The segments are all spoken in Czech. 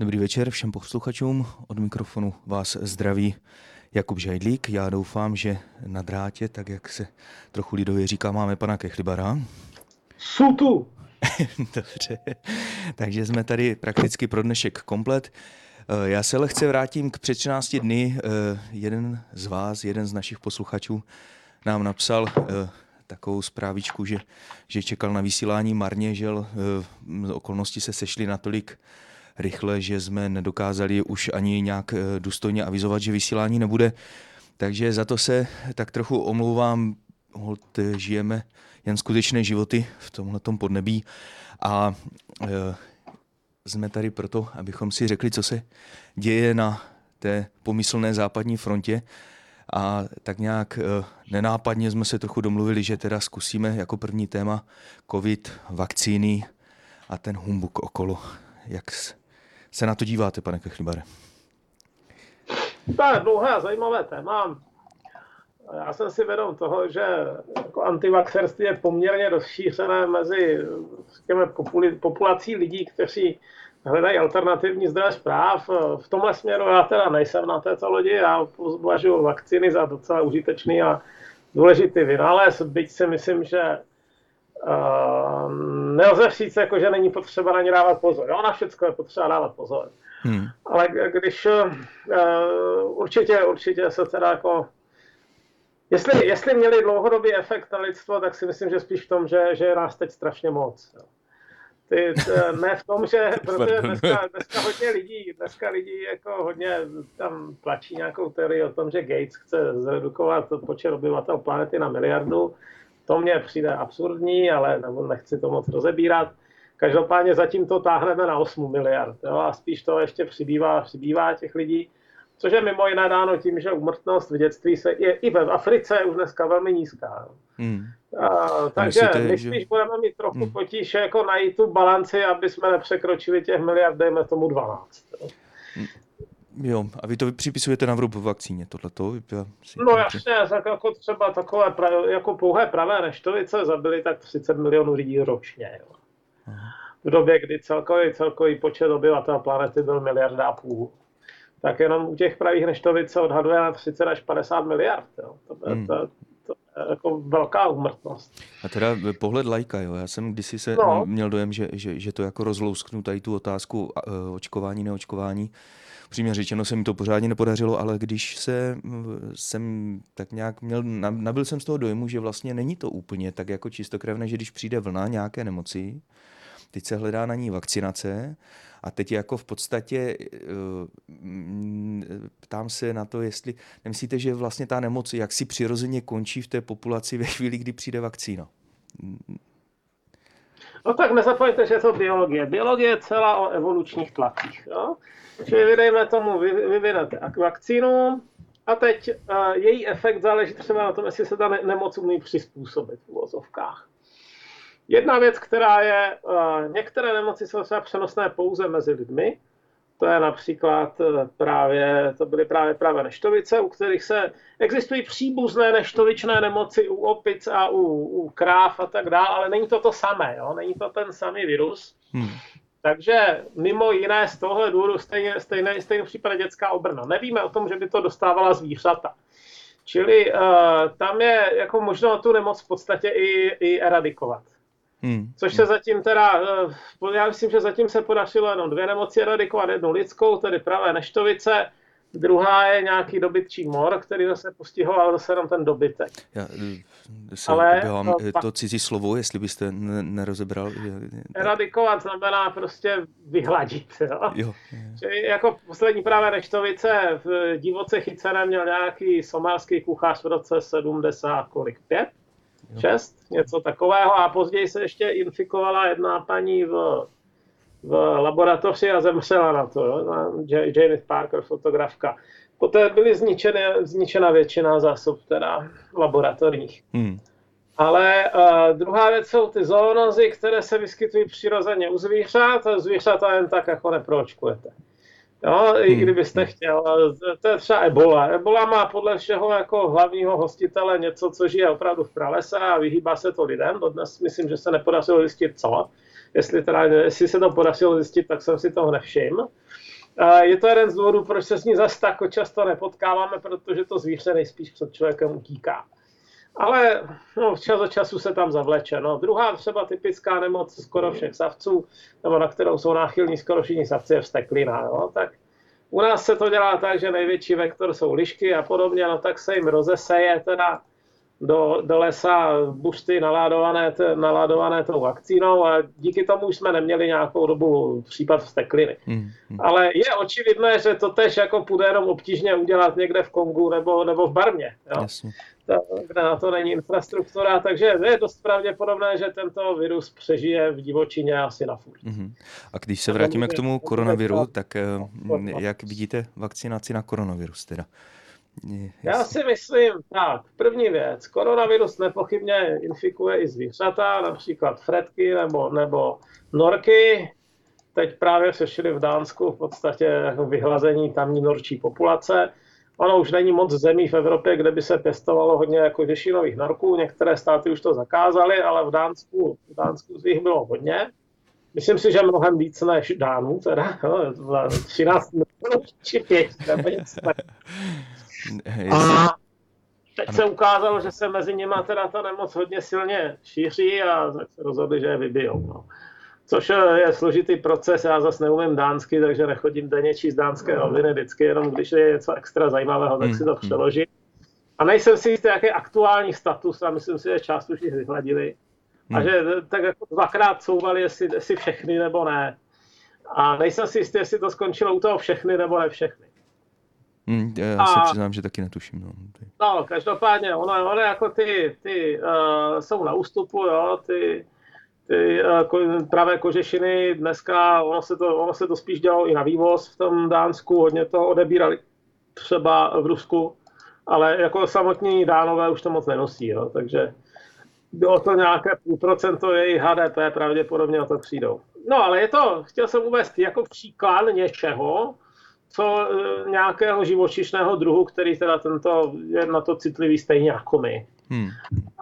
Dobrý večer všem posluchačům. Od mikrofonu vás zdraví Jakub Žajdlík. Já doufám, že na drátě, tak jak se trochu lidově říká, máme pana Kechlibara. Jsou tu. Dobře, takže jsme tady prakticky pro dnešek komplet. Eh, já se lehce vrátím k před 13 dny. Eh, jeden z vás, jeden z našich posluchačů nám napsal eh, takovou zprávičku, že, že čekal na vysílání marně, že okolnosti se sešly natolik rychle, že jsme nedokázali už ani nějak důstojně avizovat, že vysílání nebude. Takže za to se tak trochu omlouvám. Hold, žijeme jen skutečné životy v tomhle podnebí a e, jsme tady proto, abychom si řekli, co se děje na té pomyslné západní frontě a tak nějak e, nenápadně jsme se trochu domluvili, že teda zkusíme jako první téma covid, vakcíny a ten humbuk okolo. Jak se na to díváte, pane Kechlibare? To je dlouhé a zajímavé téma. Já jsem si vědom toho, že jako antivaxerství je poměrně rozšířené mezi řekněme, populací lidí, kteří hledají alternativní zdroje zpráv. V tomhle směru já teda nejsem na této lodi, já považuji vakcíny za docela užitečný a důležitý vynález, byť si myslím, že uh, nelze říct, jako, že není potřeba na ně dávat pozor. Jo, na všechno je potřeba dávat pozor. Hmm. Ale když uh, určitě, určitě se teda jako Jestli, jestli měli dlouhodobý efekt na lidstvo, tak si myslím, že spíš v tom, že, že je nás teď strašně moc. Ty, ne v tom, že protože dneska, dneska hodně lidí, dneska lidí jako hodně tam tlačí nějakou teorii o tom, že Gates chce zredukovat počet obyvatel planety na miliardu. To mně přijde absurdní, ale nebo nechci to moc rozebírat. Každopádně zatím to táhneme na 8 miliard jo, a spíš to ještě přibývá, přibývá těch lidí což je mimo jiné dáno tím, že umrtnost v dětství se je i ve Africe je už dneska velmi nízká. Hmm. A, takže my spíš že... budeme mít trochu hmm. potíž jako najít tu balanci, aby jsme nepřekročili těch miliard, dejme tomu 12. Hmm. Jo, a vy to připisujete na vrub vakcíně, tohleto? Si no jasně, tak jako třeba takové jako pouhé pravé neštovice zabili tak 30 milionů lidí ročně. Jo. V době, kdy celkový, celkový počet obyvatel planety byl miliarda a půl tak jenom u těch pravých neštovic se odhaduje na 30 až 50 miliard. Jo. To, hmm. to, jako velká úmrtnost. A teda pohled lajka, jo. Já jsem kdysi se no. měl dojem, že, že, že to jako rozlousknu tady tu otázku očkování, neočkování. Přímě řečeno se mi to pořádně nepodařilo, ale když se jsem tak nějak měl, nabil jsem z toho dojmu, že vlastně není to úplně tak jako čistokrevné, že když přijde vlna nějaké nemoci, teď se hledá na ní vakcinace a teď jako v podstatě eh, ptám se na to, jestli nemyslíte, že vlastně ta nemoc jak si přirozeně končí v té populaci ve chvíli, kdy přijde vakcína? No tak nezapomeňte, že je to biologie. Biologie je celá o evolučních tlacích. Jo? Čili vy dejme tomu, vy, vyvinete vakcínu a teď uh, její efekt záleží třeba na tom, jestli se ta ne- nemoc umí přizpůsobit v uvozovkách. Jedna věc, která je, eh, některé nemoci jsou třeba přenosné pouze mezi lidmi, to je například eh, právě, to byly právě právě neštovice, u kterých se existují příbuzné neštovičné nemoci u opic a u, u kráv a tak dále, ale není to to samé, jo? není to ten samý virus. Hmm. Takže mimo jiné z tohle důvodu stejně, stejné, stejně v případě dětská obrna. Nevíme o tom, že by to dostávala zvířata. Čili uh, tam je jako možno tu nemoc v podstatě i, i eradikovat. Hmm. Což se zatím teda, eh, já myslím, že zatím se podařilo jenom dvě nemoci eradikovat, jednu lidskou, tedy pravé neštovice, druhá je nějaký dobytčí mor, který zase postihoval zase jenom ten dobytek. Já eh, se Ale oběhám, to, eh, to cizí slovo, jestli byste nerozebral. Eradikovat znamená prostě vyhladit. Jo? Jo, Čili jako poslední právě neštovice v divoce chycené měl nějaký somálský kuchař v roce 70 kolik, pět? šest, něco takového. A později se ještě infikovala jedna paní v, v laboratoři a zemřela na to, jo? na Janet Parker, fotografka. Poté byly zničeny, zničena většina zásob teda laboratorních. Hmm. Ale uh, druhá věc jsou ty zoonozy, které se vyskytují přirozeně u zvířat a zvířata jen tak jako neproočkujete. Jo, i hmm. kdybyste chtěl. To je třeba Ebola. Ebola má podle všeho jako hlavního hostitele něco, co žije opravdu v pralese a vyhýbá se to lidem. Dodnes myslím, že se nepodařilo zjistit co. Jestli, teda, jestli se to podařilo zjistit, tak jsem si toho nevšiml. Je to jeden z důvodů, proč se s ní zase tak často nepotkáváme, protože to zvíře nejspíš před člověkem utíká. Ale no, čas od času se tam zavleče. No. Druhá třeba typická nemoc skoro všech savců, nebo na kterou jsou náchylní skoro všichni savci, je vsteklina. No. Tak u nás se to dělá tak, že největší vektor jsou lišky a podobně, no tak se jim rozeseje teda do, do lesa bušty naládované, naládované tou vakcínou a díky tomu už jsme neměli nějakou dobu případ vstekliny. Hmm, hmm. Ale je očividné, že to tež jako půjde jenom obtížně udělat někde v Kongu nebo, nebo v Barmě, jo? kde na to není infrastruktura, takže je dost pravděpodobné, že tento virus přežije v divočině asi na furt. Hmm. A když se vrátíme k tomu koronaviru, tak eh, jak vidíte vakcinaci na koronavirus teda? Já si myslím, tak, první věc, koronavirus nepochybně infikuje i zvířata, například fretky nebo, nebo norky. Teď právě se šli v Dánsku v podstatě jako vyhlazení tamní norčí populace. Ono už není moc zemí v Evropě, kde by se pěstovalo hodně jako žešinových norků. Některé státy už to zakázaly, ale v Dánsku, v Dánsku z nich bylo hodně. Myslím si, že mnohem víc než Dánů, teda, no, 13 milionů či 5, nebo něco a teď se ukázalo, že se mezi nimi teda ta nemoc hodně silně šíří a tak se rozhodli, že je vybijou. No. Což je složitý proces, já zase neumím dánsky, takže nechodím denně číst dánské noviny, vždycky jenom když je něco extra zajímavého, tak si to hmm, hmm. přeložím. A nejsem si jistý, jaký aktuální status, a myslím si, že část už jich vyhladili. A hmm. že tak jako dvakrát souvali, jestli, jestli všechny nebo ne. A nejsem si jistý, jestli to skončilo u toho všechny nebo ne všechny. Hmm, já a, se přiznám, že taky netuším. No, no každopádně, ono, ono jako ty, ty uh, jsou na ústupu, jo, ty, ty uh, pravé kožešiny dneska, ono se, to, ono se to spíš dělalo i na vývoz v tom Dánsku, hodně to odebírali třeba v Rusku, ale jako samotní dánové už to moc nenosí, jo, takže bylo to nějaké půl procento jejich HDP, pravděpodobně o to přijdou. No ale je to, chtěl jsem uvést jako příklad něčeho, co e, nějakého živočišného druhu, který teda tento je na to citlivý stejně jako my. Hmm.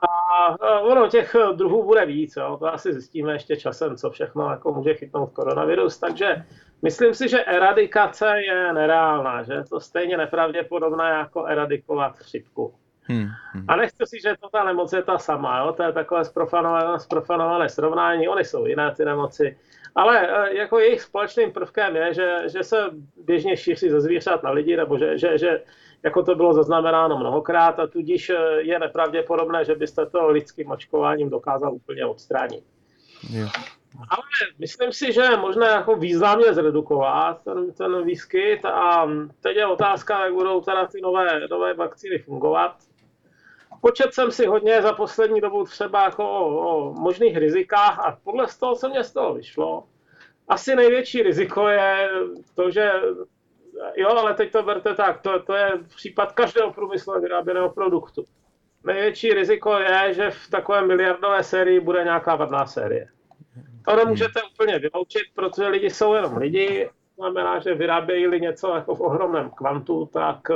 A ono těch druhů bude víc, jo. to asi zjistíme ještě časem, co všechno jako může chytnout koronavirus, takže myslím si, že eradikace je nereálná, že je to stejně nepravděpodobné jako eradikovat chřipku. Hmm, hmm. A nechci si, že to ta nemoc je ta sama, jo? to je takové sprofanované, sprofanované srovnání, oni jsou jiné ty nemoci. Ale e, jako jejich společným prvkem je, že, že se běžně šíří ze zvířat na lidi, nebo že, že, že jako to bylo zaznamenáno mnohokrát a tudíž e, je nepravděpodobné, že byste to lidským očkováním dokázal úplně odstranit. Jo. Ale myslím si, že je možné jako významně zredukovat ten, ten výskyt a teď je otázka, jak budou teda ty nové, nové vakcíny fungovat. Počet jsem si hodně za poslední dobu třeba jako o, o možných rizikách a podle z toho, co mě z toho vyšlo, asi největší riziko je to, že jo, ale teď to berte tak, to, to je případ každého průmyslu vyráběného produktu. Největší riziko je, že v takové miliardové sérii bude nějaká vadná série. To nemůžete úplně vyloučit, protože lidi jsou jenom lidi, znamená, že vyrábějí něco jako v ohromném kvantu, tak,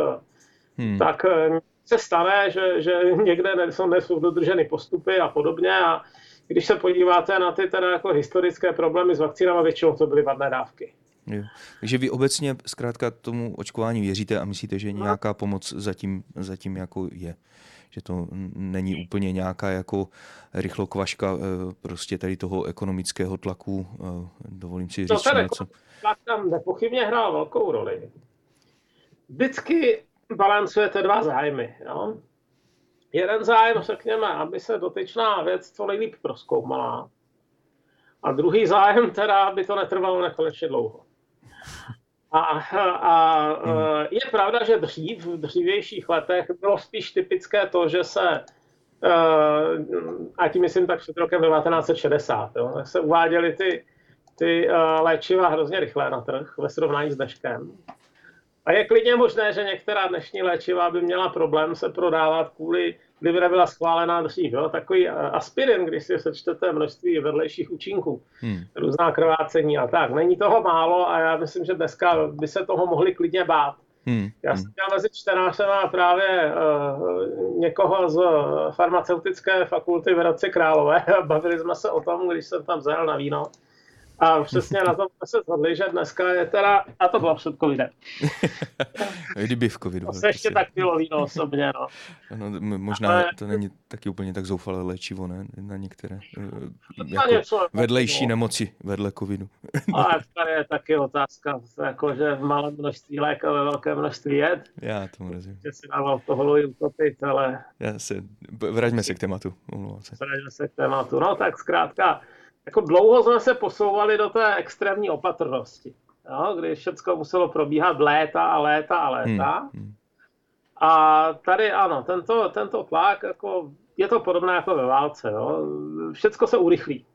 hmm. tak se stane, že, že někde nejsou, nejsou dodrženy postupy a podobně a když se podíváte na ty teda jako historické problémy s vakcínama, většinou to byly vadné dávky. Jo. Takže vy obecně zkrátka tomu očkování věříte a myslíte, že no. nějaká pomoc zatím, zatím jako je. Že to není úplně nějaká jako rychlokvaška eh, prostě tady toho ekonomického tlaku. Eh, dovolím si říct no, něco. Tlak tam nepochybně hrál velkou roli. Vždycky balancujete dva zájmy. Jo? Jeden zájem, řekněme, aby se dotyčná věc co nejlíp proskoumala. A druhý zájem, teda, aby to netrvalo nekonečně dlouho. A, a hmm. je pravda, že dřív, v dřívějších letech bylo spíš typické to, že se, a tím myslím tak před rokem 1960, jo, se uváděly ty, ty léčiva hrozně rychle na trh ve srovnání s dneškem. A je klidně možné, že některá dnešní léčiva by měla problém se prodávat kvůli, kdyby nebyla schválená dřív. Jo? Takový aspirin, když si sečtete množství vedlejších účinků, hmm. různá krvácení a tak. Není toho málo a já myslím, že dneska by se toho mohli klidně bát. Hmm. Já jsem měl mezi čtenářema právě uh, někoho z farmaceutické fakulty v Hradci Králové a bavili jsme se o tom, když jsem tam zajel na víno A přesně na tom jsme se shodli, že dneska je teda, a to bylo před covidem. Kdyby v covidu. To se ještě tak pilo víno osobně, no. no možná Ale... to není taky úplně tak zoufalé léčivo, ne? Na některé eh, jako něco, vedlejší no. nemoci vedle covidu. A tady je taky otázka, jako, že v malém množství léka ve velké množství jed. Já tomu rozumím. Že si dával toho utopit, ale... Já se, vraťme se k tématu. Vraťme se k tématu. No tak zkrátka, jako dlouho jsme se posouvali do té extrémní opatrnosti, jo, kdy všechno muselo probíhat léta a léta a léta. Hmm. A tady ano, tento, tento tlak, jako, je to podobné jako ve válce. Jo. Všecko se urychlí.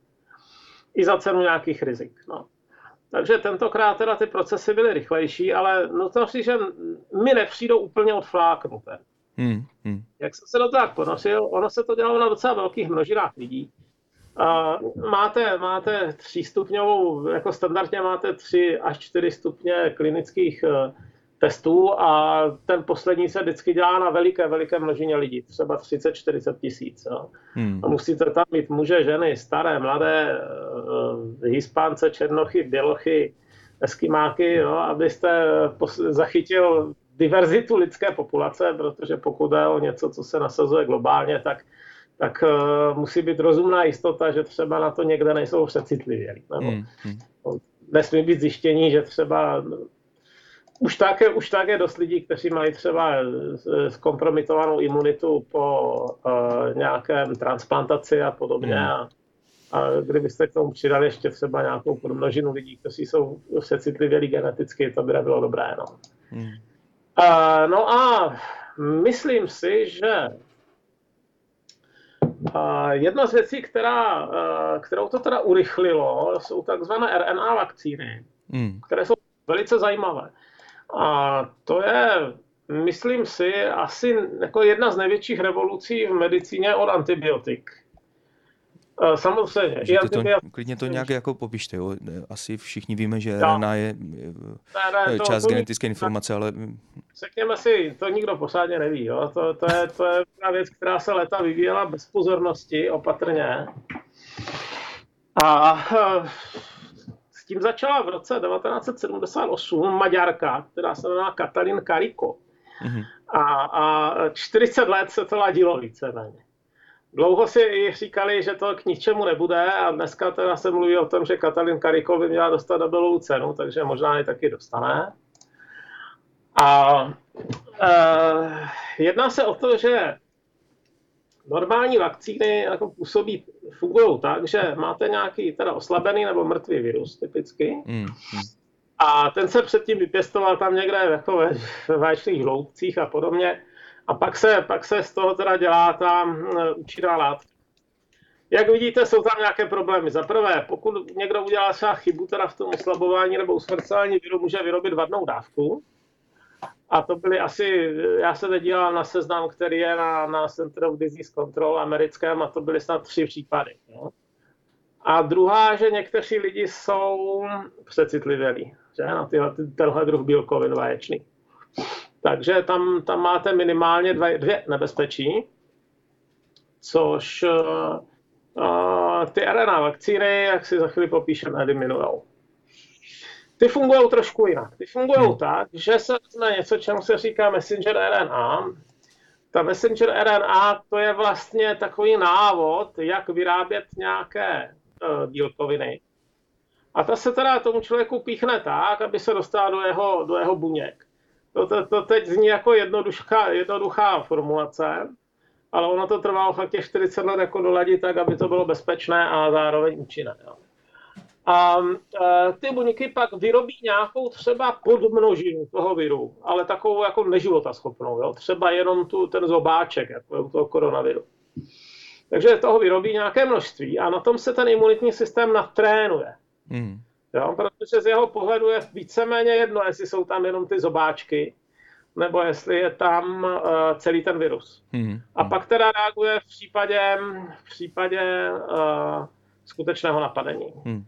I za cenu nějakých rizik. No. Takže tentokrát teda ty procesy byly rychlejší, ale nutno si, že mi nepřijdou úplně odfláknuté. Hmm, hmm. Jak jsem se do toho ponosil, ono se to dělalo na docela velkých množinách lidí. A máte, máte třístupňovou, jako standardně máte tři až čtyři stupně klinických eh, testů a ten poslední se vždycky dělá na veliké, veliké množině lidí, třeba 30-40 tisíc. Hmm. A musíte tam mít muže, ženy, staré, mladé, eh, hispánce, černochy, bělochy, eskimáky, jo, abyste zachytil diverzitu lidské populace, protože pokud je o něco, co se nasazuje globálně, tak tak uh, musí být rozumná jistota, že třeba na to někde nejsou přecitlivělí. Nebo hmm, hmm. nesmí být zjištění, že třeba už tak, je, už tak je dost lidí, kteří mají třeba zkompromitovanou imunitu po uh, nějakém transplantaci a podobně. Hmm. A, a kdybyste k tomu přidali ještě třeba nějakou podmnožinu lidí, kteří jsou přecitlivělí geneticky, to by nebylo dobré. No. Hmm. Uh, no a myslím si, že Jedna z věcí, která, eh, kterou to teda urychlilo, jsou takzvané RNA vakcíny, hmm. které jsou velice zajímavé. A to je, myslím si, asi jako jedna z největších revolucí v medicíně od antibiotik. Eh, samozřejmě. Že to, klidně to nějak jako popište. Jo. Asi všichni víme, že no. RNA je, ne, ne, část to, genetické informace, ale... Řekněme si, to nikdo pořádně neví. Jo. To, to, je, to je věc, která se leta vyvíjela bez pozornosti, opatrně. A eh, s tím začala v roce 1978 Maďarka, která se jmenovala Katalin Kariko. Mm-hmm. A, a 40 let se to ladilo víceméně. Dlouho si říkali, že to k ničemu nebude a dneska teda se mluví o tom, že Katalin Karikol by měla dostat Nobelovu cenu, takže možná ji taky dostane. A e, jedná se o to, že normální vakcíny jako působí, fungují tak, že máte nějaký teda oslabený nebo mrtvý virus typicky. Mm, A ten se předtím vypěstoval tam někde jako ve, ve vaječných žloutcích a podobně a pak se, pak se z toho teda dělá ta účinná látka. Jak vidíte, jsou tam nějaké problémy. Za prvé, pokud někdo udělá třeba chybu teda v tom oslabování nebo usmrcování viru, může vyrobit vadnou dávku. A to byly asi, já se teď dělal na seznam, který je na, na Center of Disease Control americkém a to byly snad tři případy. Jo. A druhá, že někteří lidi jsou přecitlivělí že, na tyhle, tenhle druh bílkovin vaječný. Takže tam, tam máte minimálně dvě, dvě nebezpečí, což uh, ty RNA vakcíny, jak si za chvíli popíšeme, eliminují. Ty fungují trošku jinak. Ty fungují hmm. tak, že se vezme něco, čemu se říká messenger RNA. Ta messenger RNA to je vlastně takový návod, jak vyrábět nějaké uh, bílkoviny. A ta se teda tomu člověku píchne tak, aby se dostala do jeho, do jeho buněk. To, to, to teď zní jako jednoduchá, jednoduchá formulace, ale ono to trvalo fakt těch 40 let jako doladit tak, aby to bylo bezpečné a zároveň účinné. Jo. A e, ty buňky pak vyrobí nějakou třeba podmnožinu toho viru, ale takovou jako neživotaschopnou, jo? třeba jenom tu, ten zobáček, jako u toho koronaviru. Takže toho vyrobí nějaké množství a na tom se ten imunitní systém natrénuje. Hmm. Jo? Protože z jeho pohledu je víceméně jedno, jestli jsou tam jenom ty zobáčky, nebo jestli je tam uh, celý ten virus. Hmm. A pak teda reaguje v případě, v případě uh, skutečného napadení. Hmm.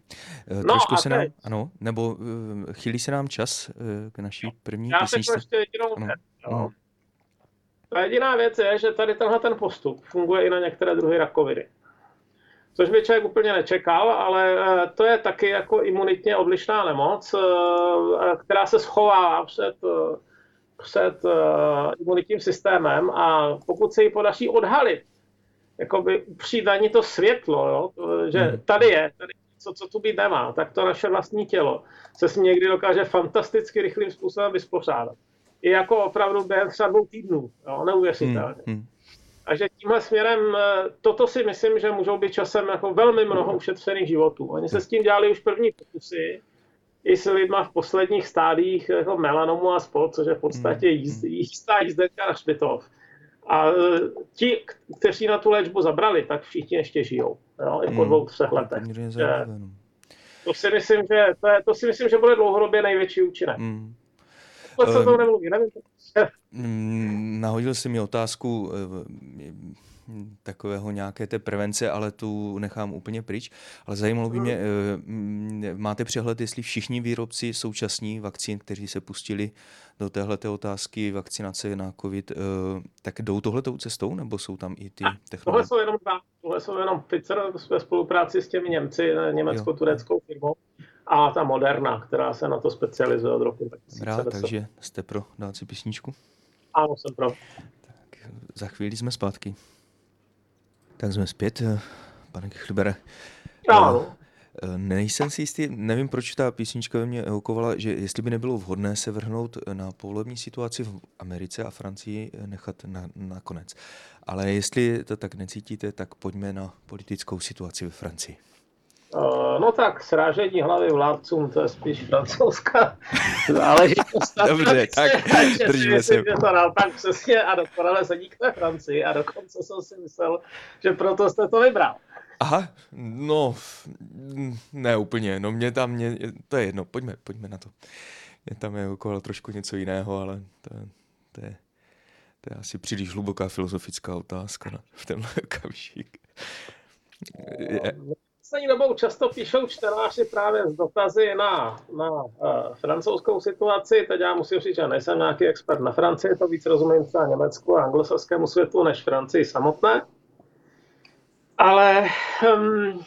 No Trošku se nám, ano, nebo uh, chýlí se nám čas uh, k naší první Já písničce. Já ještě jedinou ano. věc. Jo. Ta jediná věc je, že tady tenhle ten postup funguje i na některé druhy rakoviny. Což by člověk úplně nečekal, ale eh, to je taky jako imunitně odlišná nemoc, eh, která se schová před, před imunitním systémem a pokud se ji podaří odhalit, jakoby přijít na ní to světlo, jo, že hmm. tady je, tady co, co tu být nemá, tak to naše vlastní tělo se s někdy dokáže fantasticky rychlým způsobem vyspořádat. I jako opravdu během třeba dvou týdnů, jo, neuvěřitelně. Hmm. Hmm. A že tímhle směrem, eh, toto si myslím, že můžou být časem jako velmi mnoho ušetřených životů. Oni se s tím dělali už první pokusy, i s lidma v posledních stádiích jako melanomu a spol, což je v podstatě hmm. jízd, jistá jízdenka na špitov. A eh, ti, kteří na tu léčbu zabrali, tak všichni ještě žijou. Jo, i po hmm. dvou, třech letech. To si myslím, že, to, je, to si myslím, že bude dlouhodobě největší účinek. Hmm. To se nemluví, nevím. Mm, nahodil jsi mi otázku eh, takového nějaké té prevence, ale tu nechám úplně pryč. Ale zajímalo by mě, eh, mm, máte přehled, jestli všichni výrobci současní vakcín, kteří se pustili do téhleté otázky vakcinace na COVID, tak jdou tohletou cestou, nebo jsou tam i ty technologie? Tohle jsou jenom. Tohle jsou jenom Pfizer ve spolupráci s těmi Němci, německo-tureckou firmou a ta Moderna, která se na to specializuje od roku 2010. Rád, takže jste pro dát si písničku? Ano, jsem pro. Tak za chvíli jsme zpátky. Tak jsme zpět, eh, pane Chlibere. Ano. Eh, nejsem si jistý, nevím, proč ta písnička ve mně evokovala, že jestli by nebylo vhodné se vrhnout na povolební situaci v Americe a Francii nechat na, na konec. Ale jestli to tak necítíte, tak pojďme na politickou situaci ve Francii. Uh, no tak, srážení hlavy vládcům, to je spíš francouzská záležitost. Dobře, tak držíme se. Že to naopak přesně a dokonale sedí k té Francii a dokonce jsem si myslel, že proto jste to vybral. Aha, no, ne úplně, no mě tam, mě, to je jedno, pojďme, pojďme na to. Mě tam je okolo trošku něco jiného, ale to, to, je, to je asi příliš hluboká filozofická otázka na, v tenhle okamžik. Je, poslední dobou často píšou čtenáři právě z dotazy na, na uh, francouzskou situaci. Teď já musím říct, že nejsem nějaký expert na Francii, to víc rozumím třeba Německu a anglosaskému světu než Francii samotné. Ale um,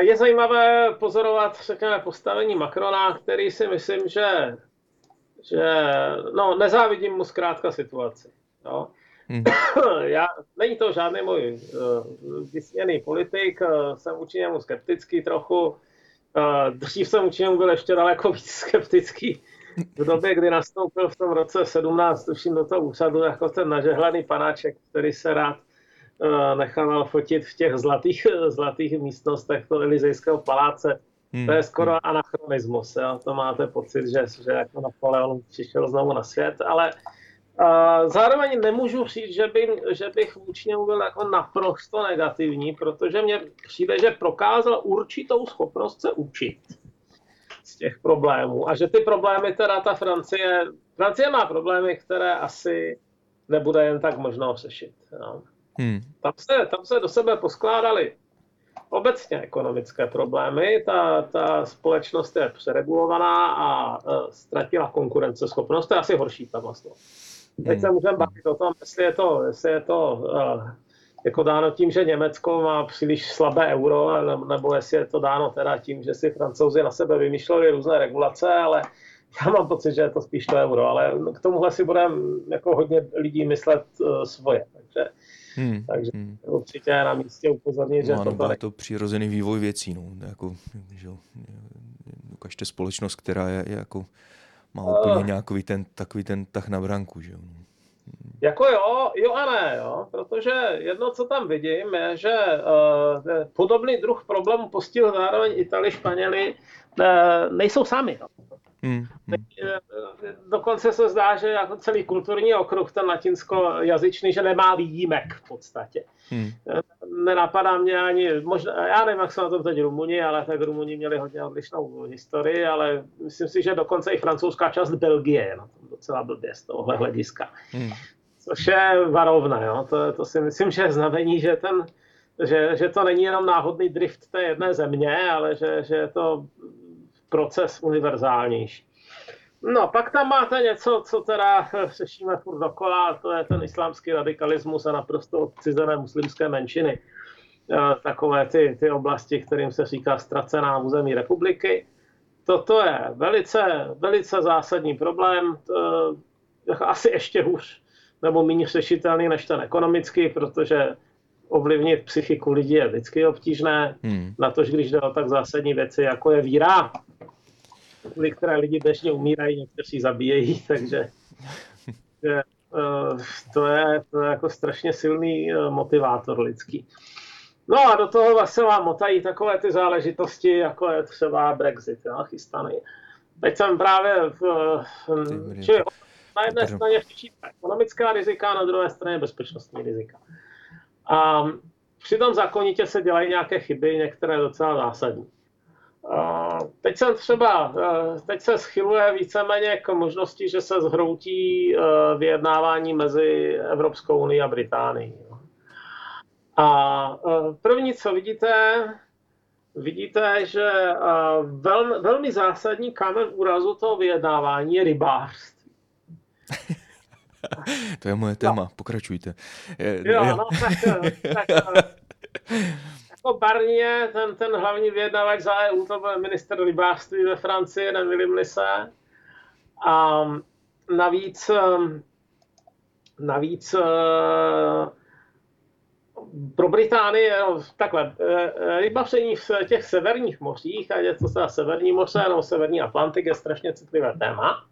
je zajímavé pozorovat, řekněme, postavení Macrona, který si myslím, že, že no, nezávidím mu zkrátka situaci. Jo. Hmm. Já, není to žádný můj uh, vysněný politik, uh, jsem vůči němu skeptický trochu. Uh, dřív jsem vůči němu byl ještě daleko víc skeptický. V době, kdy nastoupil v tom roce 17, tuším do toho úřadu, jako ten nažehlaný panáček, který se rád uh, nechával fotit v těch zlatých, zlatých místnostech toho Elizejského paláce. Hmm. To je skoro hmm. anachronismus, jo? to máte pocit, že, že jako Napoleon přišel znovu na svět, ale uh, Zároveň nemůžu říct, že, by, že bych vůči němu byl jako naprosto negativní, protože mně přijde, že prokázal určitou schopnost se učit z těch problémů a že ty problémy teda ta Francie, Francie má problémy, které asi nebude jen tak možno řešit. No. Hmm. Tam, se, tam se do sebe poskládali obecně ekonomické problémy. Ta, ta společnost je přeregulovaná a e, ztratila konkurenceschopnost. To je asi horší ta vlastnost. Teď se můžeme bavit o tom, jestli je to, jestli je to uh, jako dáno tím, že Německo má příliš slabé euro, nebo jestli je to dáno teda tím, že si francouzi na sebe vymýšleli různé regulace, ale já mám pocit, že je to spíš to euro, ale k tomuhle si budeme jako hodně lidí myslet uh, svoje. Takže, hmm. takže hmm. určitě je na místě upozornit, no, že ano, to je to přirozený vývoj věcí. No. Jako, že, ukažte společnost, která je, je jako má úplně uh, nějaký ten, takový ten tah na branku, že jo. No. Jako jo, jo a ne, jo, protože jedno, co tam vidím, je, že uh, podobný druh problémů postihl zároveň Itali, Španěli, uh, nejsou sami. No. Hmm. Dokonce se zdá, že jako celý kulturní okruh, ten latinskojazyčný, že nemá výjimek v podstatě. Hmm. Nenapadá mě ani, možná, já nevím, jak jsou na tom teď Rumuni, ale tak Rumuni měli hodně odlišnou historii, ale myslím si, že dokonce i francouzská část Belgie je na tom docela blbě z tohohle hlediska. Hmm. Což je varovné, jo? To, to si myslím, že je znamení, že ten že, že to není jenom náhodný drift té jedné země, ale že, že je to proces univerzálnější. No, pak tam máte něco, co teda řešíme furt dokola, to je ten islámský radikalismus a naprosto odcizené muslimské menšiny. Takové ty, ty oblasti, kterým se říká ztracená území republiky. Toto je velice, velice zásadní problém, asi ještě hůř nebo méně řešitelný než ten ekonomický, protože ovlivnit psychiku lidí je vždycky obtížné, hmm. na to, když jde o tak zásadní věci, jako je víra, kvůli které lidi běžně umírají, někteří zabíjejí, takže že, uh, to, je, to je jako strašně silný motivátor lidský. No a do toho vlastně vám motají takové ty záležitosti, jako je třeba Brexit, jo, chystaný. Teď jsem právě v, čili na jedné straně ekonomická rizika, na druhé straně bezpečnostní rizika. A přitom zákonitě se dělají nějaké chyby, některé docela zásadní. Teď jsem třeba, teď se schyluje víceméně k možnosti, že se zhroutí vyjednávání mezi Evropskou unii a Británií. A první, co vidíte, vidíte, že velmi, velmi zásadní kámen úrazu toho vyjednávání je rybářství. to je moje téma, no. pokračujte. Je, jo, jo, no tak, tak jako Barnier, ten, ten hlavní vyjednavač za EU, to byl minister rybářství ve Francii, nevím se. A navíc, navíc pro Británii, no, takhle, rybaření v těch severních mořích, ať je to teda severní moře nebo severní Atlantik, je strašně citlivé téma.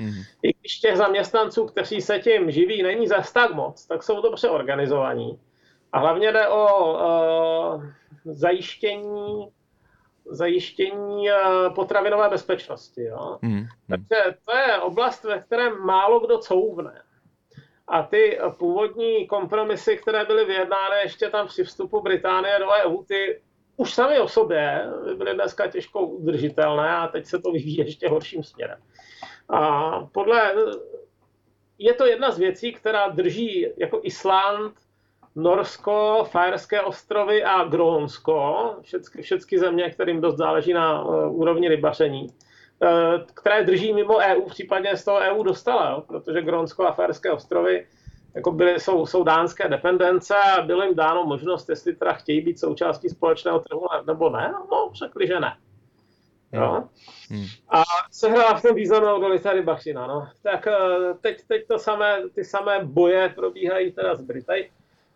Mm-hmm. I když těch zaměstnanců, kteří se tím živí, není zas tak moc, tak jsou dobře organizovaní. A hlavně jde o uh, zajištění, zajištění uh, potravinové bezpečnosti. Jo? Mm-hmm. Takže to je oblast, ve které málo kdo couvne. A ty původní kompromisy, které byly vyjednány ještě tam při vstupu Británie do EU, ty už sami o sobě byly dneska těžko udržitelné a teď se to vyvíjí ještě horším směrem. A podle, je to jedna z věcí, která drží jako Island, Norsko, Fajerské ostrovy a Grónsko, všechny, země, kterým dost záleží na uh, úrovni rybaření, které drží mimo EU, případně z toho EU dostala, jo, protože Grónsko a Fajerské ostrovy jako byly, jsou, jsou dánské dependence a bylo jim dáno možnost, jestli teda chtějí být součástí společného trhu nebo ne, no řekli, že ne. No. Hmm. A sehrává v tom významnou roli tady Bachina. No. Tak eh, teď, teď to samé, ty samé boje probíhají teda z Brity,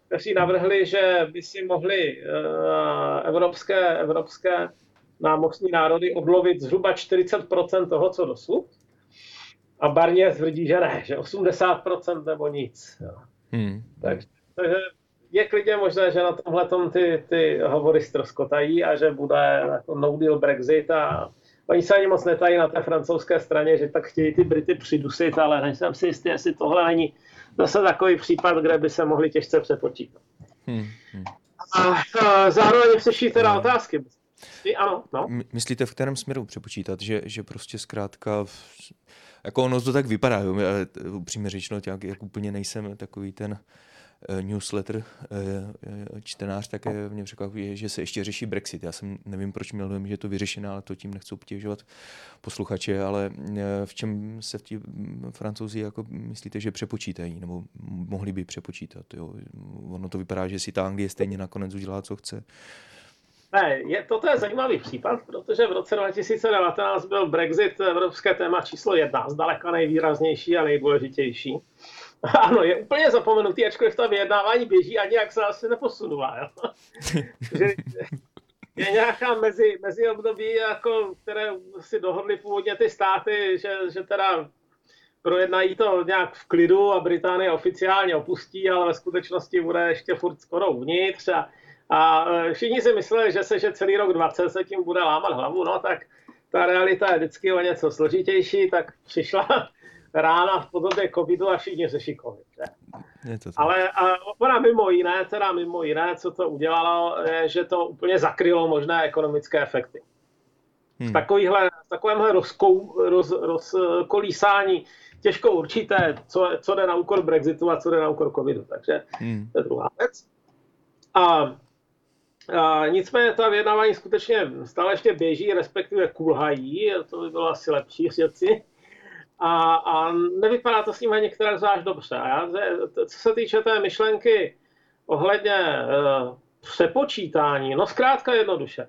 kteří navrhli, že by si mohli uh, evropské, evropské námořní národy odlovit zhruba 40% toho, co dosud. A Barnier tvrdí, že ne, že 80% nebo nic. Jo. Hmm. Takže, takže je klidně možné, že na tomhle ty, ty hovory ztroskotají a že bude jako no deal Brexit a oni se ani moc netají na té francouzské straně, že tak chtějí ty Brity přidusit, ale nejsem si jistý, jestli tohle není zase takový případ, kde by se mohli těžce přepočítat. Hmm, hmm. A, a zároveň slyší teda hmm. Ano, no. Myslíte v kterém směru přepočítat, že, že prostě zkrátka jako ono to tak vypadá, jo, upřímně řečeno, jak, jak úplně nejsem takový ten Eh, newsletter eh, eh, čtenář, tak mě překvapuje, že se ještě řeší Brexit. Já jsem nevím, proč měl dojem, že je to vyřešené, ale to tím nechci obtěžovat posluchače, ale v čem se tí francouzi jako myslíte, že přepočítají, nebo mohli by přepočítat. Jo? Ono to vypadá, že si ta Anglie stejně nakonec udělá, co chce. Ne, je, toto je zajímavý případ, protože v roce 2019 byl Brexit evropské téma číslo jedna, zdaleka nejvýraznější a nejdůležitější. Ano, je úplně zapomenutý, ačkoliv ta vyjednávání běží a nějak se asi neposunula. Jo? je nějaká mezi, mezi období, jako, které si dohodly původně ty státy, že, že teda projednají to nějak v klidu a Británie oficiálně opustí, ale ve skutečnosti bude ještě furt skoro uvnitř a, a e, všichni si mysleli, že se že celý rok 20 se tím bude lámat hlavu, no tak ta realita je vždycky o něco složitější, tak přišla rána v podobě covidu a všichni řeší covid. Je to Ale a ona mimo jiné, teda mimo jiné, co to udělalo, je, že to úplně zakrylo možné ekonomické efekty. Hmm. V, takovýhle, v takovémhle rozkou, roz, rozkolísání těžko určité, co, co jde na úkor Brexitu a co jde na úkor covidu. Takže hmm. to je druhá věc. A, a nicméně ta vyjednávání skutečně stále ještě běží, respektive kulhají, to by bylo asi lepší říci a, a nevypadá to s ním ani některé zvlášť dobře. A já, co se týče té myšlenky ohledně uh, přepočítání, no zkrátka jednoduše.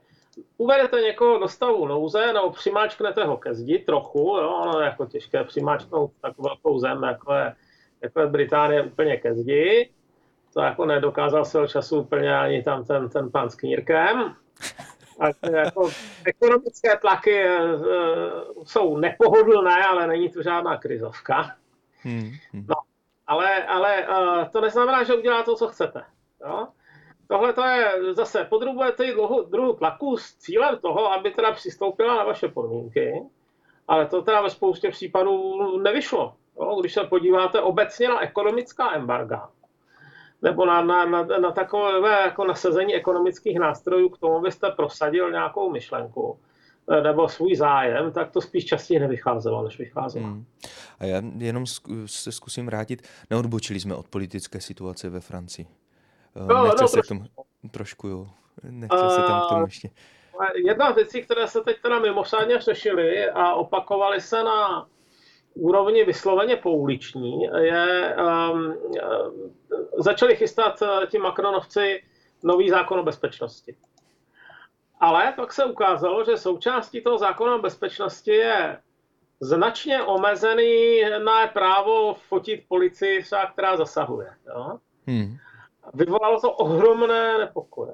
Uvedete někoho do stavu nouze, nebo přimáčknete ho ke zdi trochu, jo, ono je jako těžké přimáčknout tak velkou zem, jako je, jako je Británie úplně ke zdi. To jako nedokázal svého času úplně ani tam ten, ten pan s knírkem. A jako ekonomické tlaky e, jsou nepohodlné, ale není to žádná krizovka. Hmm, hmm. No, ale, ale uh, to neznamená, že udělá to, co chcete. Jo? Tohle to je zase, podrobujete ji druhu tlaku s cílem toho, aby teda přistoupila na vaše podmínky, ale to teda ve spoustě případů nevyšlo. Jo? Když se podíváte obecně na ekonomická embarga, nebo na, na, na, na takové jako nasazení ekonomických nástrojů k tomu, abyste prosadil nějakou myšlenku, Eh, nebo svůj zájem, tak to spíš častěji nevycházelo, než vycházelo. Hmm. A já jenom se zkusím vrátit. Neodbočili jsme od politické situace ve Francii. Eh, no, Nechce no, se trošku. k tomu trošku, jo. Nechce uh, se tam k tomu ještě. Jedna z věcí, které se teď teda mimořádně řešily a opakovaly se na úrovni vysloveně pouliční, je, um, začali chystat ti Macronovci nový zákon o bezpečnosti. Ale pak se ukázalo, že součástí toho zákona o bezpečnosti je značně omezený na právo fotit policii, která zasahuje. Jo? Hmm. Vyvolalo to ohromné nepokoje.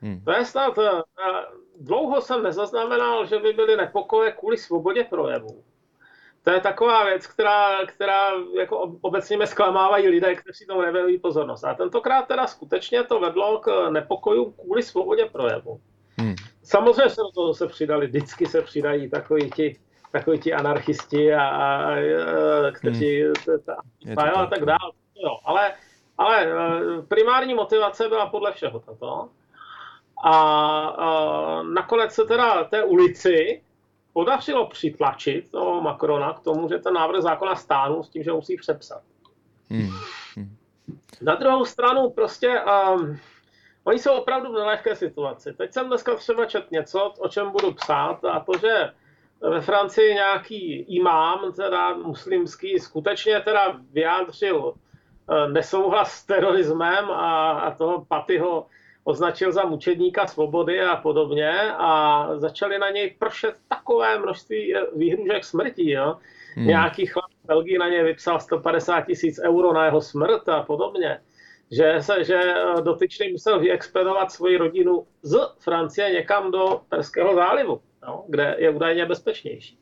Hmm. To je snad, eh, dlouho jsem nezaznamenal, že by byly nepokoje kvůli svobodě projevu. To je taková věc, která, která jako obecně mě zklamávají lidé, kteří tomu nevěnují pozornost. A tentokrát teda skutečně to vedlo k nepokojům kvůli svobodě projevu. Hmm. Samozřejmě se do toho se přidali, vždycky se přidají takový ti, takový ti anarchisti a, a, a kteří hmm. a, a tak dále. Jo, ale, ale e, primární motivace byla podle všeho tato. A, a nakonec se teda té ulici podařilo přitlačit toho Macrona k tomu, že ten návrh zákona stánu s tím, že musí přepsat. Hmm. Hmm. Na druhou stranu prostě um, Oni jsou opravdu v nelehké situaci. Teď jsem dneska třeba čet něco, o čem budu psát, a to, že ve Francii nějaký imám, teda muslimský, skutečně teda vyjádřil eh, nesouhlas s terorismem a, a toho Patyho označil za mučedníka svobody a podobně a začali na něj pršet takové množství eh, výhružek smrti. Jo? Hmm. Nějaký chlap v Belgii na něj vypsal 150 tisíc euro na jeho smrt a podobně že, se, že eh, dotyčný musel vyexpedovat svoji rodinu z Francie někam do Perského zálivu, no, kde je údajně bezpečnější.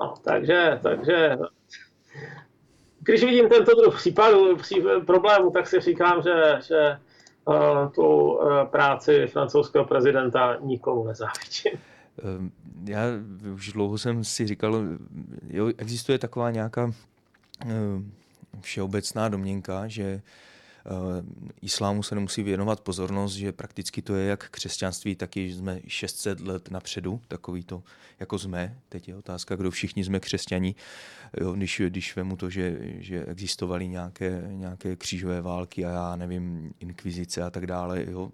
No, takže, takže když vidím tento druh případů, pří, problému, tak si říkám, že, že tu uh, práci francouzského prezidenta nikomu nezávidím. Ehm, já už dlouho jsem si říkal, jo, existuje taková nějaká všeobecná domněnka, že Eh, islámu se nemusí věnovat pozornost, že prakticky to je jak křesťanství, tak i jsme 600 let napředu, takový to, jako jsme. Teď je otázka, kdo všichni jsme křesťaní. Jo, když, když vemu to, že, že existovaly nějaké, nějaké křížové války a já nevím, inkvizice a tak dále. Jo.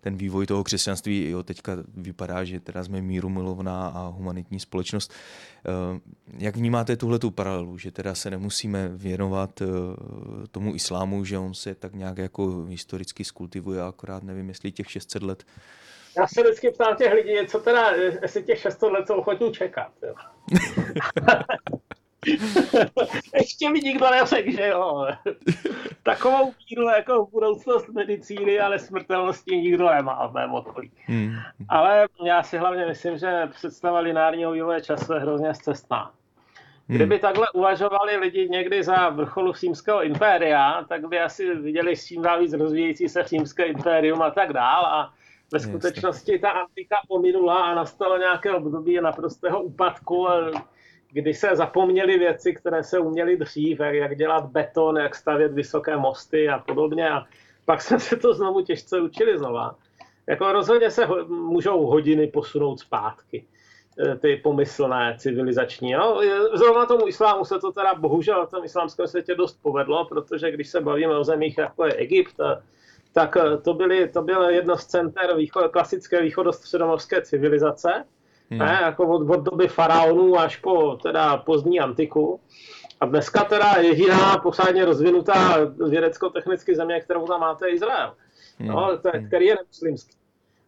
Ten vývoj toho křesťanství jo, teďka vypadá, že teda jsme míru milovná a humanitní společnost. Eh, jak vnímáte tuhle tu paralelu, že teda se nemusíme věnovat eh, tomu islámu, že on se tak nějak jako historicky skultivuje, akorát nevím, jestli těch 600 let já se vždycky ptám těch lidí, co teda, jestli těch 600 let jsou ochotní čekat. Jo. Ještě mi nikdo neřekl, že jo. Takovou míru jako budoucnost medicíny, ale smrtelnosti nikdo nemá v mém okolí. Hmm. Ale já si hlavně myslím, že představa lineárního vývoje času je hrozně zcestná. Hmm. Kdyby takhle uvažovali lidi někdy za vrcholu římského impéria, tak by asi viděli s čím dál víc rozvíjející se římské impérium a tak dál. A ve skutečnosti ta antika pominula a nastalo nějaké období naprostého úpadku kdy se zapomněly věci, které se uměly dřív, jak dělat beton, jak stavět vysoké mosty a podobně. A pak jsme se to znovu těžce učili znova. Jako rozhodně se ho, můžou hodiny posunout zpátky e, ty pomyslné civilizační. No, zrovna tomu islámu se to teda bohužel v tom islámském světě dost povedlo, protože když se bavíme o zemích jako je Egypt, tak to, byly, to bylo jedno z center východ, klasické východostředomorské civilizace, Hmm. Ne, jako od, od doby faraonů až po teda pozdní antiku. A dneska teda jediná posádně rozvinutá vědecko-technicky země, kterou tam máte, je Izrael. no, to je, hmm. který je nemuslimský.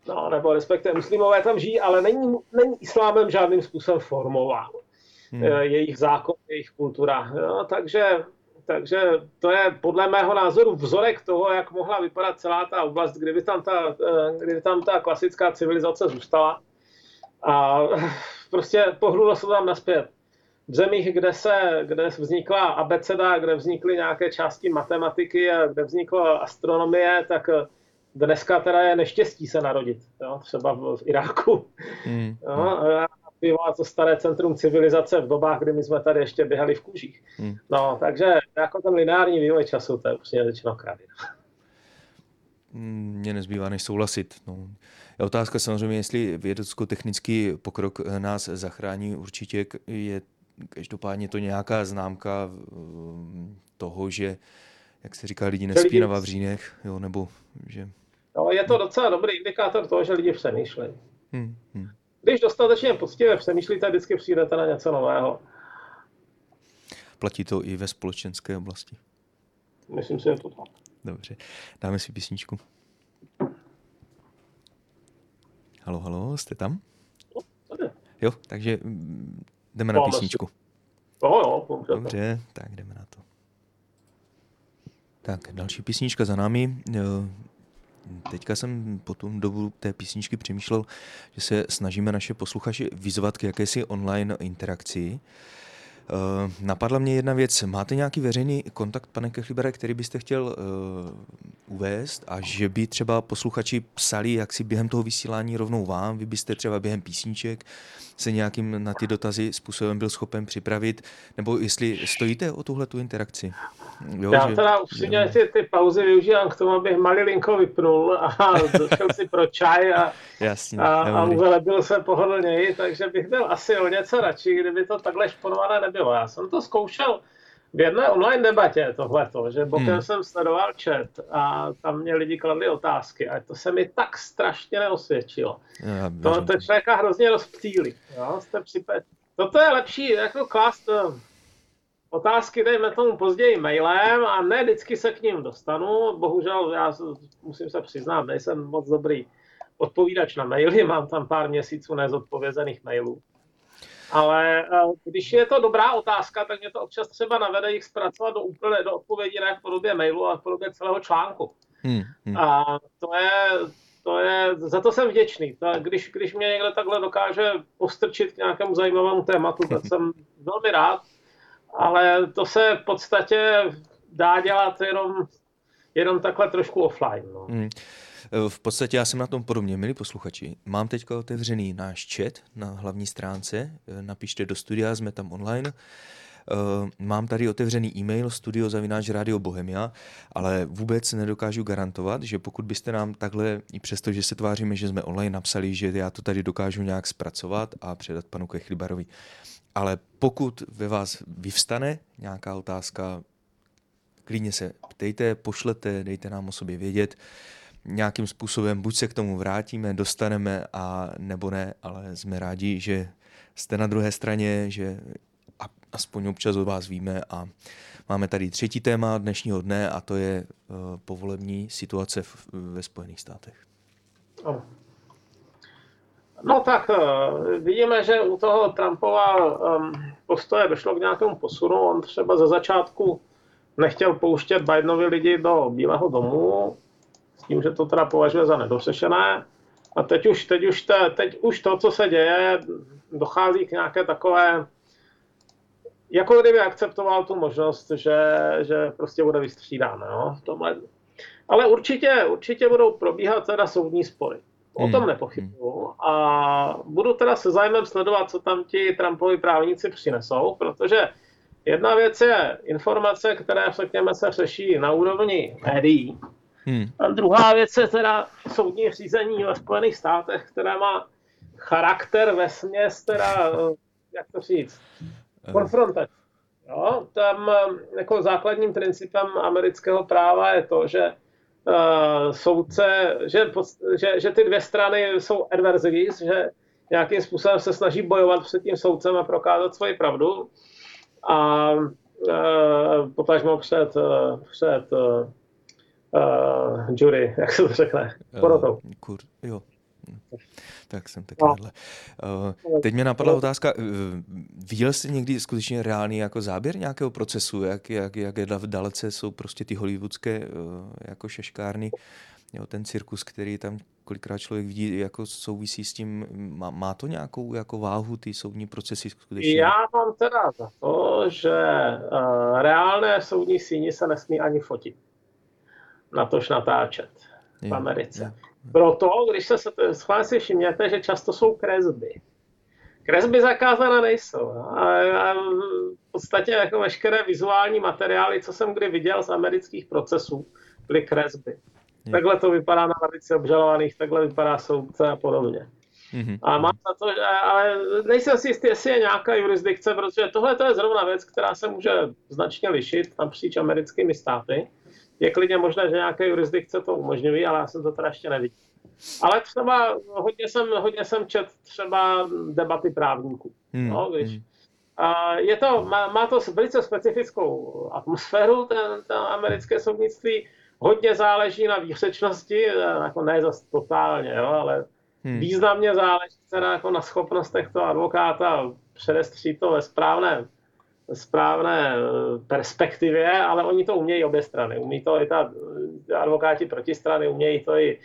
No, nebo respektive muslimové tam žijí, ale není, není islámem žádným způsobem formován. Hmm. Eh, jejich zákon, jejich kultura. No, takže, takže to je podle mého názoru vzorek toho, jak mohla vypadat celá ta oblast, kdyby tam ta, eh, kdyby tam ta klasická civilizace zůstala. A prostě pohnulo se tam naspět. V zemích, kde, se, kde vznikla abeceda, kde vznikly nějaké části matematiky a kde vznikla astronomie, tak dneska teda je neštěstí se narodit, jo? třeba v, v Iráku. Mm. Jo? Bývá to staré centrum civilizace v dobách, kdy my jsme tady ještě běhali v kůžích. Mm. No, takže jako ten lineární vývoj času, to je prostě řečeno krávě. Mně nezbývá než souhlasit. No. Je otázka samozřejmě, jestli vědecko-technický pokrok nás zachrání. Určitě je každopádně to nějaká známka mm, toho, že, jak se říká, lidi nespí na vavřínech, jo, nebo že No, je to docela dobrý indikátor toho, že lidi přemýšlejí. Hmm, hmm. Když dostatečně poctivě přemýšlíte, vždycky přijdete na něco nového. Platí to i ve společenské oblasti? Myslím si, že to tak. Dobře, dáme si písničku. Halo, halo, jste tam? Jo, takže mm, jdeme na písničku. Jo, jo, Dobře, tak jdeme na to. Tak, další písnička za námi. Teďka jsem po tom dobu té písničky přemýšlel, že se snažíme naše posluchače vyzvat k jakési online interakci. Uh, napadla mě jedna věc. Máte nějaký veřejný kontakt, pane Kechlibere, který byste chtěl uh, uvést a že by třeba posluchači psali jak si během toho vysílání rovnou vám, vy byste třeba během písniček se nějakým na ty dotazy způsobem byl schopen připravit, nebo jestli stojíte o tuhle tu interakci? Jo, Já že, teda upřímně ty, ty pauzy využívám k tomu, abych malilinko vypnul a došel si pro čaj a, Jasně, a, a uvelebil se pohodlněji, takže bych byl asi o něco radši, kdyby to takhle šponované nebylo. Já jsem to zkoušel v jedné online debatě tohleto, že bokem hmm. jsem sledoval chat a tam mě lidi kladli otázky a to se mi tak strašně neosvědčilo. Já, to, to člověka hrozně rozptýlí. Jo? Jste připet... Toto je lepší jako klást eh, otázky, dejme tomu později mailem a ne vždycky se k ním dostanu. Bohužel já musím se přiznat, nejsem moc dobrý odpovídač na maily, mám tam pár měsíců nezodpovězených mailů. Ale eh, když je to dobrá otázka, tak mě to občas třeba navede jich zpracovat do, úplně, do odpovědi ne v podobě mailu, ale v podobě celého článku. Hmm, hmm. A to je, to je, za to jsem vděčný. To, když, když mě někdo takhle dokáže postrčit k nějakému zajímavému tématu, tak jsem velmi rád. Ale to se v podstatě dá dělat jenom, jenom takhle trošku offline. No. Hmm. Eh, v podstatě já jsem na tom podobně, milí posluchači. Mám teď otevřený náš chat na hlavní stránce, eh, napište do studia, jsme tam online. Uh, mám tady otevřený e-mail studio zavináč Radio Bohemia, ale vůbec nedokážu garantovat, že pokud byste nám takhle, i přesto, že se tváříme, že jsme online, napsali, že já to tady dokážu nějak zpracovat a předat panu Kechlibarovi. Ale pokud ve vás vyvstane nějaká otázka, klidně se ptejte, pošlete, dejte nám o sobě vědět nějakým způsobem buď se k tomu vrátíme, dostaneme a nebo ne, ale jsme rádi, že jste na druhé straně, že aspoň občas od vás víme a máme tady třetí téma dnešního dne a to je uh, povolební situace ve Spojených státech. No tak uh, vidíme, že u toho Trumpova um, postoje došlo k nějakému posunu. On třeba ze začátku nechtěl pouštět Bidenovi lidi do Bílého domu, tím, že to teda považuje za nedořešené. A teď už, teď už, te, teď už to, co se děje, dochází k nějaké takové, jako kdyby akceptoval tu možnost, že, že prostě bude vystřídán. V tomhle. Ale určitě, určitě budou probíhat teda soudní spory. O tom hmm. nepochybuju. A budu teda se zájmem sledovat, co tam ti Trumpovi právníci přinesou, protože jedna věc je informace, které, řekněme, se řeší na úrovni médií, Hmm. A druhá věc je teda soudní řízení ve Spojených státech, která má charakter ve směs, teda, jak to říct, eh. konfrontační. Jo, tam eh, jako základním principem amerického práva je to, že uh, soudce, že, že, že ty dvě strany jsou adversaries, že nějakým způsobem se snaží bojovat před tím soudcem a prokázat svoji pravdu a uh, potažmo před, uh, před uh, jury, jak se to řekne, porotou. Uh, kur, jo. Tak jsem taky no. Uh, teď mě napadla otázka, uh, viděl jste někdy skutečně reálný jako záběr nějakého procesu, jak, jak, jak dalece jsou prostě ty hollywoodské uh, jako šeškárny, jo, ten cirkus, který tam kolikrát člověk vidí, jako souvisí s tím, má, má to nějakou jako váhu, ty soudní procesy skutečně? Já mám teda za to, že uh, reálné soudní síni se nesmí ani fotit. Natož natáčet v Americe. Je, je. Proto, když se schválně si všimněte, že často jsou kresby. Kresby zakázané nejsou. A, a v podstatě jako veškeré vizuální materiály, co jsem kdy viděl z amerických procesů, byly kresby. Takhle to vypadá na lavici obžalovaných, takhle vypadá soudce a podobně. Mm-hmm. A mám za to, že, ale nejsem si jistý, jestli je nějaká jurisdikce, protože tohle to je zrovna věc, která se může značně lišit napříč americkými státy. Je klidně možné, že nějaké jurisdikce to umožňují, ale já jsem to teda ještě neviděl. Ale třeba hodně jsem, hodně jsem čet třeba debaty právníků. Mm. No, když, mm. a je to, má, má to velice specifickou atmosféru, ten, ten americké soudnictví hodně záleží na výřečnosti, jako ne zase totálně, jo, ale hmm. významně záleží teda jako na schopnostech toho advokáta předestřít to ve správné, správné eh, perspektivě, ale oni to umějí obě strany. Umí to i ta advokáti protistrany, umějí to i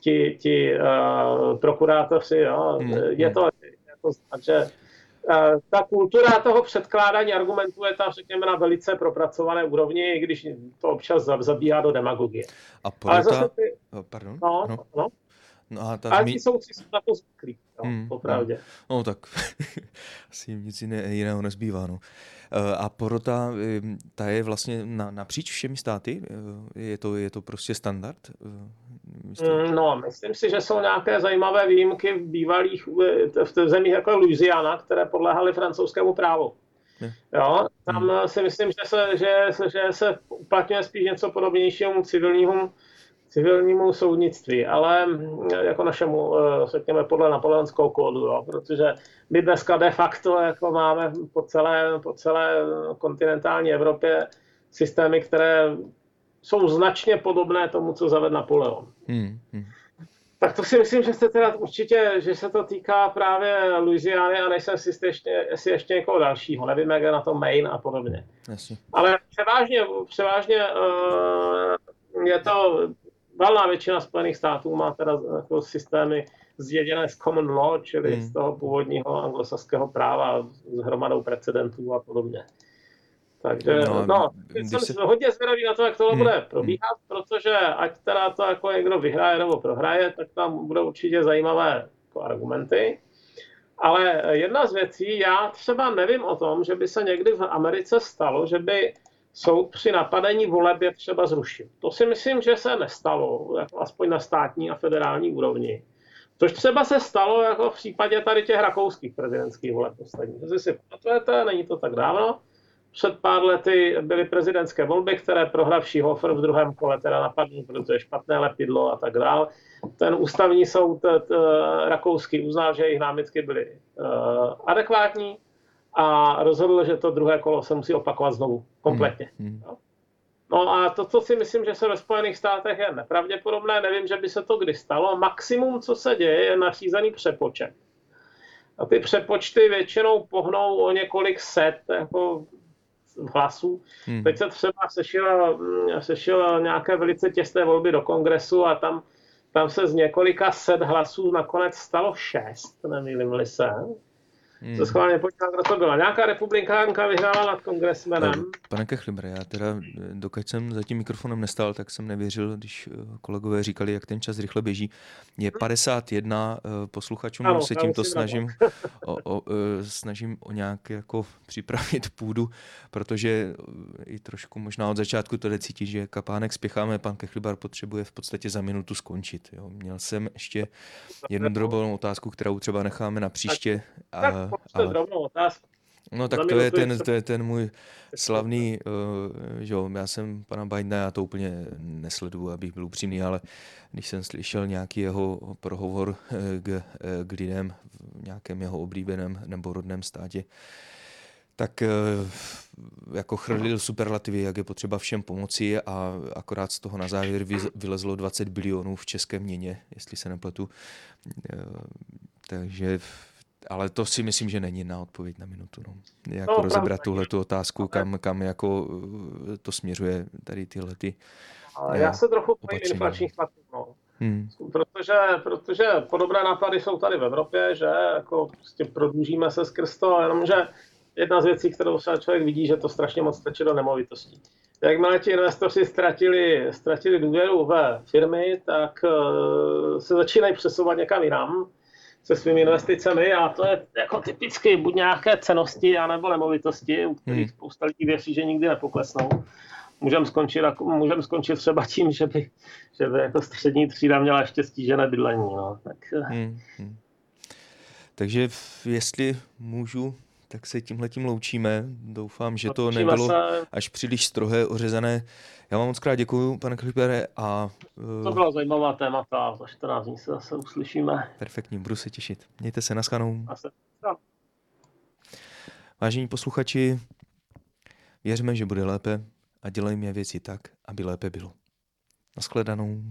ti, ti uh, prokurátoři. Jo. Hmm. Je to, je to že Eh, ta kultura toho předkládání argumentů je tam, řekněme, na velice propracované úrovni, i když to občas zabíhá do demagogie. A proto... Ale zase ty... Pardon? No, no. no. No a ta Ale zmi... ti soudci jsou na to zvyklí, no, hmm, popravdě. No, no tak asi jim nic jiného nezbývá. No. Eh, a porota, ta je vlastně na, napříč všemi státy? Eh, je to, je to prostě standard? Mm, no, myslím si, že jsou nějaké zajímavé výjimky v bývalých v zemích jako Louisiana, které podléhaly francouzskému právu. Jo, tam hmm. si myslím, že se, že, že se uplatňuje spíš něco podobnějšímu civilnímu, civilnímu soudnictví, ale mm, jako našemu, eh, řekněme, podle napoleonského kódu, jo, protože my dneska de facto jako máme po celé, po celé kontinentální Evropě systémy, které jsou značně podobné tomu, co zavedl Napoleon. Hmm, hmm. Tak to si myslím, že se teda určitě, že se to týká právě Louisiany a nejsem si ještě, jestli ještě někoho dalšího. Nevím, jak je na to Maine a podobně. Jasně. Ale převážně, převážně uh, je to valná většina Spojených států má teda jako systémy zjeděné z common law, čili hmm. z toho původního anglosaského práva s hromadou precedentů a podobně. Takže no, no jsem se... hodně zvědavý na to, jak tohle hmm. bude probíhat, protože ať teda to jako někdo vyhraje nebo prohraje, tak tam budou určitě zajímavé jako argumenty. Ale jedna z věcí, já třeba nevím o tom, že by se někdy v Americe stalo, že by soud při napadení voleb je třeba zrušil. To si myslím, že se nestalo, jako aspoň na státní a federální úrovni. Což třeba se stalo jako v případě tady těch rakouských prezidentských voleb posledních. Jestli si pamatujete, není to tak dávno, před pár lety byly prezidentské volby, které prohravší Hofer v druhém kole teda napadl, protože špatné lepidlo a tak dále. Ten ústavní soud t, t, rakouský uznal, že jejich námitky byly uh, adekvátní a rozhodl, že to druhé kolo se musí opakovat znovu, kompletně. Hmm. hmm. No a to, co si myslím, že se ve Spojených státech je nepravděpodobné, nevím, že by se to kdy stalo. Maximum, co se děje, je nařízený přepočet. A ty přepočty většinou pohnou o několik set, jako hlasů. Hmm. Teď se třeba sešel, sešel nějaké velice těsné volby do kongresu a tam, tam se z několika set hlasů nakonec stalo šest, nemýlím se. Hmm. To schválně počítám, kdo to byla. Nějaká republikánka vyhrála nad kongresmenem. Pane Kechlibre, já teda, dokud jsem za tím mikrofonem nestal, tak jsem nevěřil, když eh, kolegové říkali, jak ten čas rychle běží. Je 51 hm. eh, posluchačům, ano, se tímto snažím o, o, eh, snažím o nějak jako připravit půdu, protože i trošku možná od začátku to cítit, že kapánek spěcháme, pan Kechlibar potřebuje v podstatě za minutu skončit. Jo. Měl jsem ještě jednu drobnou otázku, kterou třeba necháme na příště. A, ale... otázku. No tak to je, ten, to je ten můj slavný, uh, že jo, já jsem pana Bidena, já to úplně nesleduju, abych byl upřímný, ale když jsem slyšel nějaký jeho prohovor eh, k, eh, k lidem v nějakém jeho oblíbeném nebo rodném státě, tak jako chrlil superlativy, jak je potřeba všem pomoci a akorát z toho na závěr vylezlo 20 bilionů v české měně, jestli se nepletu. Takže ale to si myslím, že není na odpověď na minutu. No. Jako no, rozebrat tuhle tu otázku, kam, kam jako to směřuje tady tyhle ty Já se trochu bojím inflačních tlaků. No. Hmm. Protože, protože podobné nápady jsou tady v Evropě, že jako prostě prodlužíme se skrz to, jenomže jedna z věcí, kterou se člověk vidí, že to strašně moc teče do nemovitostí. Jakmile ti investoři ztratili, ztratili důvěru ve firmy, tak uh, se začínají přesouvat někam jinam se svými investicemi a to je jako typicky buď nějaké cenosti, anebo nemovitosti, u kterých hmm. spousta lidí věří, že nikdy nepoklesnou. Můžeme skončit, můžem skončit třeba tím, že by, že by jako střední třída měla ještě stížené bydlení. No. Tak, hmm. Hmm. Takže jestli můžu tak se tímhle tím loučíme. Doufám, že to Loučíme nebylo se. až příliš strohé, ořezané. Já vám moc krát děkuji, pane Klipere. A, uh... To byla zajímavá témata. Za 14 dní se zase uslyšíme. Perfektní, budu se těšit. Mějte se, naschledanou. Vážení posluchači, věřme, že bude lépe a dělejme věci tak, aby lépe bylo. Naschledanou.